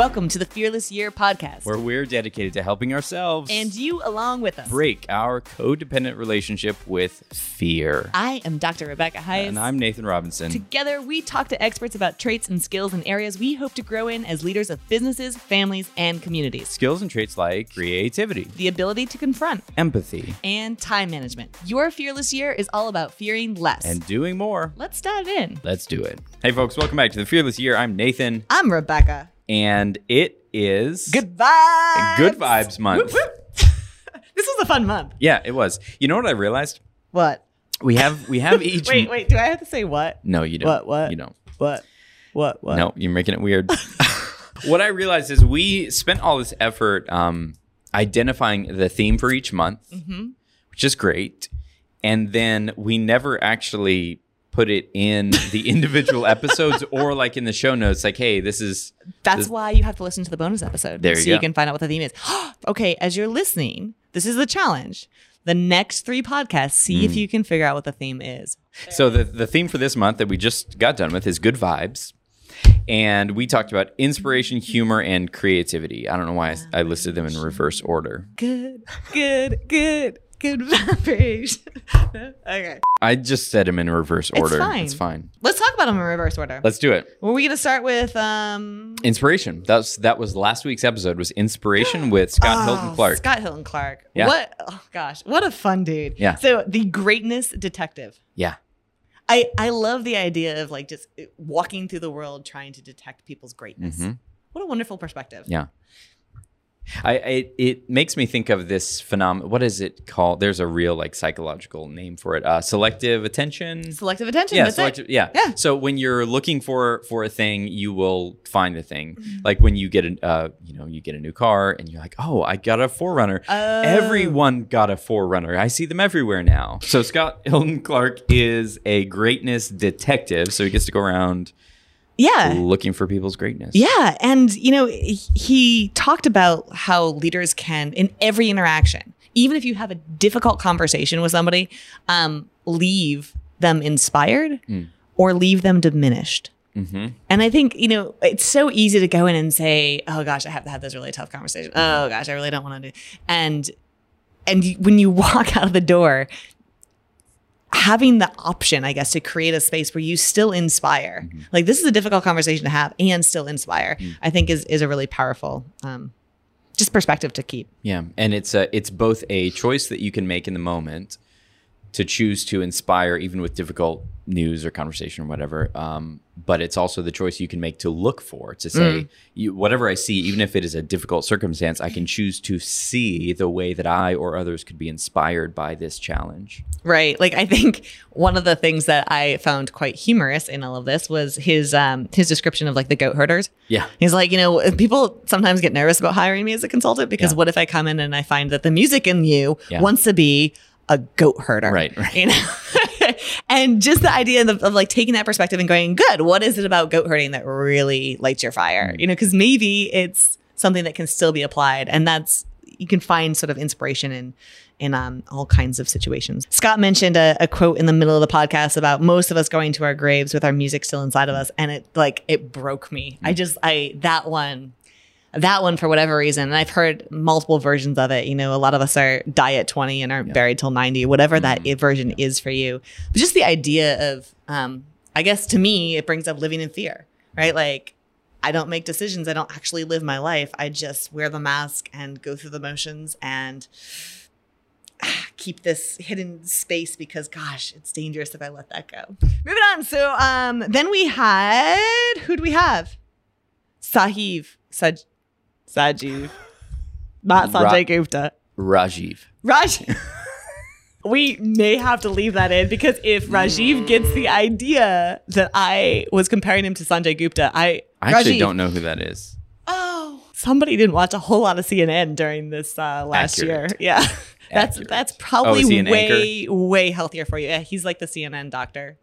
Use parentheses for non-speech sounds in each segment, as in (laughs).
Welcome to the Fearless Year podcast. where we're dedicated to helping ourselves and you along with us. break our codependent relationship with fear. I am Dr. Rebecca Heiss. And I'm Nathan Robinson. Together, we talk to experts about traits and skills in areas we hope to grow in as leaders of businesses, families, and communities. Skills and traits like creativity, The ability to confront empathy, and time management. Your Fearless Year is all about fearing less. and doing more. Let's dive in. Let's do it. Hey, folks, welcome back to the Fearless Year. I'm Nathan, I'm Rebecca. And it is Good vibes. Good Vibes Month. (laughs) This was a fun month. Yeah, it was. You know what I realized? What? We have we have (laughs) each. Wait, wait. Do I have to say what? No, you don't. What, what? You don't. What? What? What? No, you're making it weird. (laughs) what I realized is we spent all this effort um, identifying the theme for each month, which is great. And then we never actually put it in the (laughs) individual episodes or like in the show notes, like, hey, this is. That's this- why you have to listen to the bonus episode. There you so you go. can find out what the theme is. (gasps) okay, as you're listening, this is the challenge. The next three podcasts, see Mm. if you can figure out what the theme is. So the, the theme for this month that we just got done with is good vibes. And we talked about inspiration, humor, and creativity. I don't know why I, I listed them in reverse order. Good, good, good, good vibration. (laughs) (laughs) okay, I just said them in reverse order. It's fine. It's fine. let's talk about them in reverse order. Let's do it. Were we going to start with um? Inspiration. That was that was last week's episode. Was inspiration with Scott Hilton oh, Clark. Scott Hilton Clark. Yeah. What? Oh gosh, what a fun dude. Yeah. So the greatness detective. Yeah, I I love the idea of like just walking through the world trying to detect people's greatness. Mhm. What a wonderful perspective. yeah. I, I it makes me think of this phenomenon. What is it called? There's a real like psychological name for it. Uh, selective attention. Selective attention. Yeah, selective. Yeah. Yeah. So when you're looking for for a thing, you will find the thing. Mm-hmm. Like when you get a uh, you know you get a new car and you're like, oh, I got a Forerunner. Oh. Everyone got a 4Runner. I see them everywhere now. So Scott Hilton Clark is a greatness detective. So he gets to go around Yeah. looking for people's greatness. Yeah. And, you know, he- talked about how leaders can, in every interaction, even if you have a difficult conversation with somebody, um, leave them inspired or leave them diminished. hmm And I think, you know, it's so easy to go in and say, oh gosh, I have to have this really tough conversation. Oh gosh, I really don't want to do. And, and when you (laughs) walk out of the door, having the option, I guess, to create a space where you still inspire. Like this is a difficult conversation to have and still inspire. I think is is a really powerful, um, just perspective to keep. Yeah, and it's a it's both a choice that you can make in the moment to choose to inspire, even with difficult news or conversation or whatever. Um, but it's also the choice you can make to look for to say you, whatever I see, even if it is a difficult circumstance, I can choose to see the way that I or others could be inspired by this challenge. Right. Like I think one of the things that I found quite humorous in all of this was his um his description of like the goat herders. Yeah, He's like, you know, people sometimes get nervous about hiring me as a consultant because Yeah. what if I come in and I find that the music in you Yeah. wants to be a goat herder, Right, right. You know, (laughs) and just the idea of, of like taking that perspective and going, good, what is it about goat herding that really lights your fire? Mm. You know, because maybe it's something that can still be applied, and that's you can find sort of inspiration in in um, all kinds of situations. Scott mentioned a, a quote in the middle of the podcast about most of us going to our graves with our music still inside of us, and it like it broke me. Mm. I just I that one that one for whatever reason. And i've heard multiple versions of it. You know a lot of us are die at 20 and aren't buried till 90 whatever that Mm-hmm. i- version is for you. But just the idea of um i guess to me it brings up living in fear right? Like i don't make decisions. I don't actually live my life. I just wear the mask and go through the motions and keep this hidden space because gosh it's dangerous if i let that go. Moving on. So um then we had who do we have? Sahib Saj- sajiv not Ra- sanjay gupta Rajiv. raj (laughs) we may have to leave that in because if rajiv gets the idea that i was comparing him to sanjay gupta i I actually Rajiv- don't know who that is. Oh, somebody didn't watch a whole lot of CNN during this uh, last Accurate. year. Yeah, (laughs) that's Accurate. that's Oh, probably an way way healthier for you. Yeah, he's like the CNN doctor.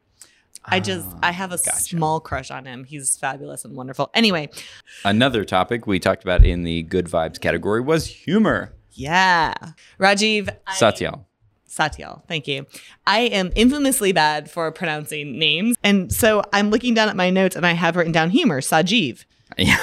I just I have a gotcha. small crush on him. He's fabulous and wonderful. Anyway, Another topic we talked about in the good vibes category was humor. yeah, Rajiv I- Satyal. Satyal, thank you. I am infamously bad for pronouncing names, and so I'm looking down at my notes and I have written down humor, Sajiv. Yeah.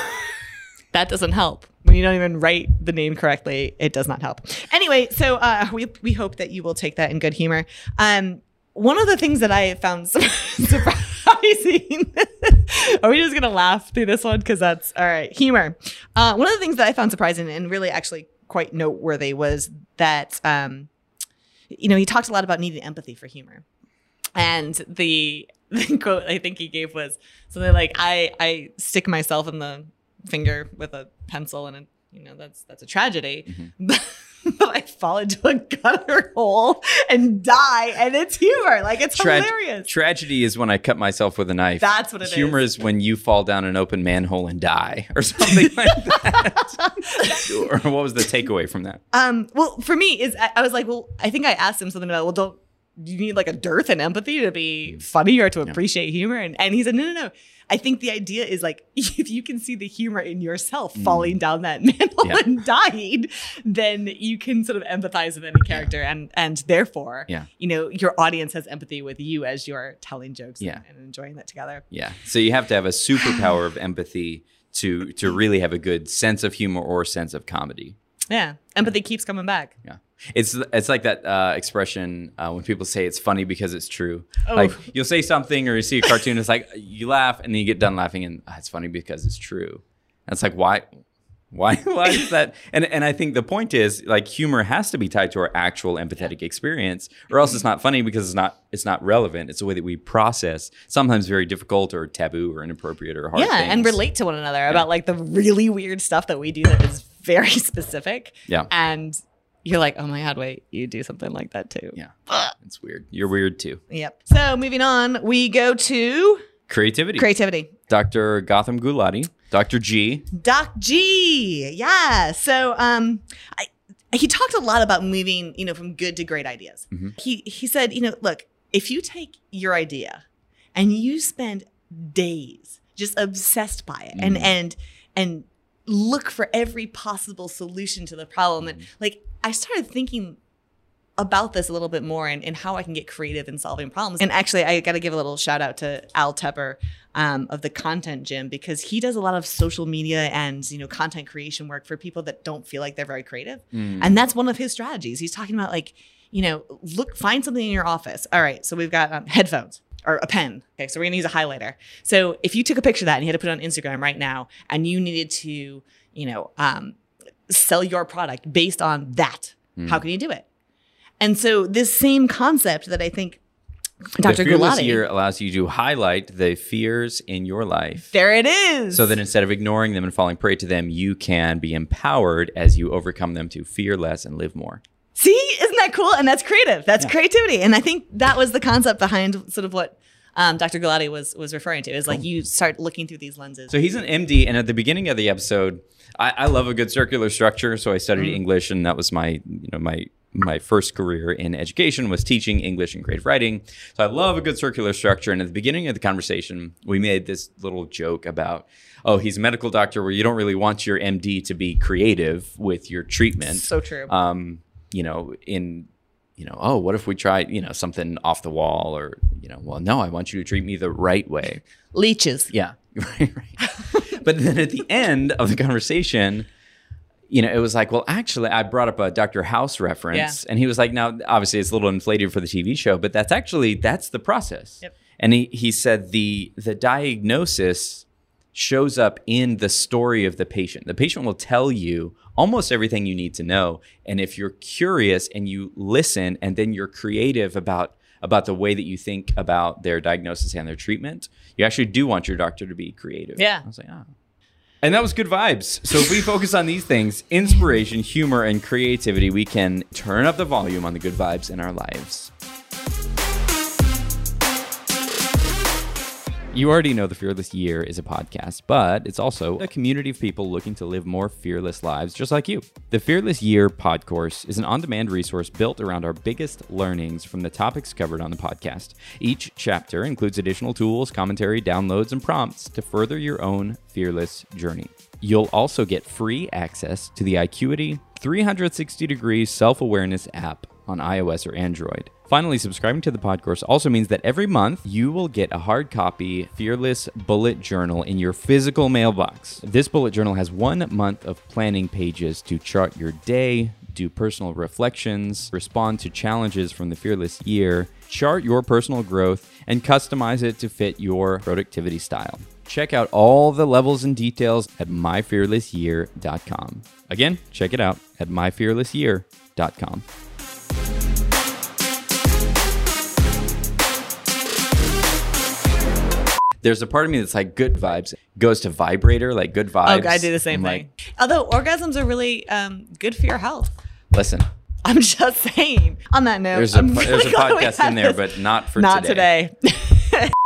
(laughs) that doesn't help. When you don't even write the name correctly, it does not help. Anyway, so uh, we we hope that you will take that in good humor. Um, one of the things that I found (laughs) surprising. Are we just gonna laugh through this one? Because that's all right. Humor. Uh, one of the things that I found surprising and really actually quite noteworthy was that um, you know he talks a lot about needing empathy for humor, and the (laughs) the quote I think he gave was something like I I stick myself in the finger with a pencil and it, you know that's that's a tragedy. but (laughs) (laughs) I fall into a gutter hole and die, and it's humor. Like it's Trag- hilarious. Tragedy is when I cut myself with a knife. That's what it Humor is. is when you fall down an open manhole and die, or (laughs) something like that. (laughs) or what was the takeaway from that? Um, well, for me, is I, I was like, well, I think I asked him something about, well, don't you need like a dearth in empathy to be funny or to appreciate humor? And and he said, no, no, no. I think the idea is like (laughs) if you can see the humor in yourself falling down that (laughs) manhole Mm. Yeah. and dying, then you can sort of empathize with any character, and and therefore, Yeah. you know, your audience has empathy with you as you're telling jokes Yeah. and, and enjoying that together. Yeah. So you have to have a superpower of empathy to to really have a good sense of humor or sense of comedy. Yeah, empathy keeps coming back. Yeah. It's it's like that uh, expression uh, when people say it's funny because it's true. Oh. Like you'll say something or you see a cartoon, it's like you laugh and then you get done laughing and "Ah, it's funny because it's true. And it's like why, why, (laughs) why is that? And and I think the point is like humor has to be tied to our actual empathetic experience, or else it's not funny because it's not it's not relevant. It's the way that we process sometimes very difficult or taboo or inappropriate or hard. yeah and relate to one another about like the really weird stuff that we do that is very (laughs) specific Yeah. and you're like oh my god wait you do something like that too Yeah, it's weird. You're weird too. yep so moving on we go to Creativity. creativity Dr. Gautam Gulati, Dr. G. doc g yeah so um I, he talked a lot about moving you know from good to great ideas mm-hmm. he he said you know look if you take your idea and you spend days just obsessed by it and mm. and and look for every possible solution to the problem and mm. like i started thinking about this a little bit more and, and how I can get creative in solving problems. And actually, I got to give a little shout out to Al Tepper um, of the Content Gym because he does a lot of social media and you know content creation work for people that don't feel like they're very creative. And that's one of his strategies. He's talking about like you know look find something in your office. All right, so we've got um, headphones or a pen. Okay, so we're gonna use a highlighter. So if you took a picture of that and you had to put it on Instagram right now, and you needed to you know um, sell your product based on that, how hmm. can you do it? And so this same concept that I think Dr. The Fearless Gulati, Year allows you to highlight the fears in your life there it is. so that instead of ignoring them and falling prey to them, you can be empowered as you overcome them to fear less and live more. See, isn't that cool? And that's creative. That's creativity. And I think that was the concept behind sort of what um, Dr. Gulati was was referring to. Is like you start looking through these lenses. So he's an MD, and at the beginning of the episode, I, I love a good circular structure. So I studied Mm. English, and that was my, you know, my my first career in education was teaching English and creative writing. So I love a good circular structure. And at the beginning of the conversation, we made this little joke about, oh, he's a medical doctor, where you don't really want your MD to be creative with your treatment. so true. um, you know, in you know, oh, what if we try, you know, something off the wall or, you know, well, no, I want you to treat me the right way. Leeches. Yeah. (laughs) Right, right. but then at the end of the conversation, you know, it was like, well, actually, I brought up a Dr. House reference, Yeah. and he was like, now, obviously, it's a little inflated for the TV show, but that's actually that's the process. Yep. And he he said the the diagnosis shows up in the story of the patient. The patient will tell you almost everything you need to know, and if you're curious and you listen, and then you're creative about about the way that you think about their diagnosis and their treatment, you actually do want your doctor to be creative. Yeah. I was like, ah. And that was good vibes. So if we (laughs) focus on these things, inspiration, humor, and creativity, we can turn up the volume on the good vibes in our lives. You already know the Fearless Year is a podcast, but it's also a community of people looking to live more fearless lives just like you. The Fearless Year Pod Course is an on demand resource built around our biggest learnings from the topics covered on the podcast. Each chapter includes additional tools, commentary, downloads, and prompts to further your own fearless journey. You'll also get free access to the IQity 360 degree self awareness app on iOS or Android. Finally, subscribing to the podcast also means that every month you will get a hard copy Fearless Bullet Journal in your physical mailbox. This bullet journal has one month of planning pages to chart your day, do personal reflections, respond to challenges from the Fearless year, chart your personal growth, and customize it to fit your productivity style. Check out all the levels and details at myfearlessyear.com. Again, check it out at myfearlessyear.com. There's a part of me that's like good vibes goes to vibrator, like good vibes. Oh, I do the same I'm thing. like, Although orgasms are really um, good for your health. listen, I'm just saying. On that note, there's a I'm (laughs) there's really a podcast in there, this. but not for not today. today. (laughs)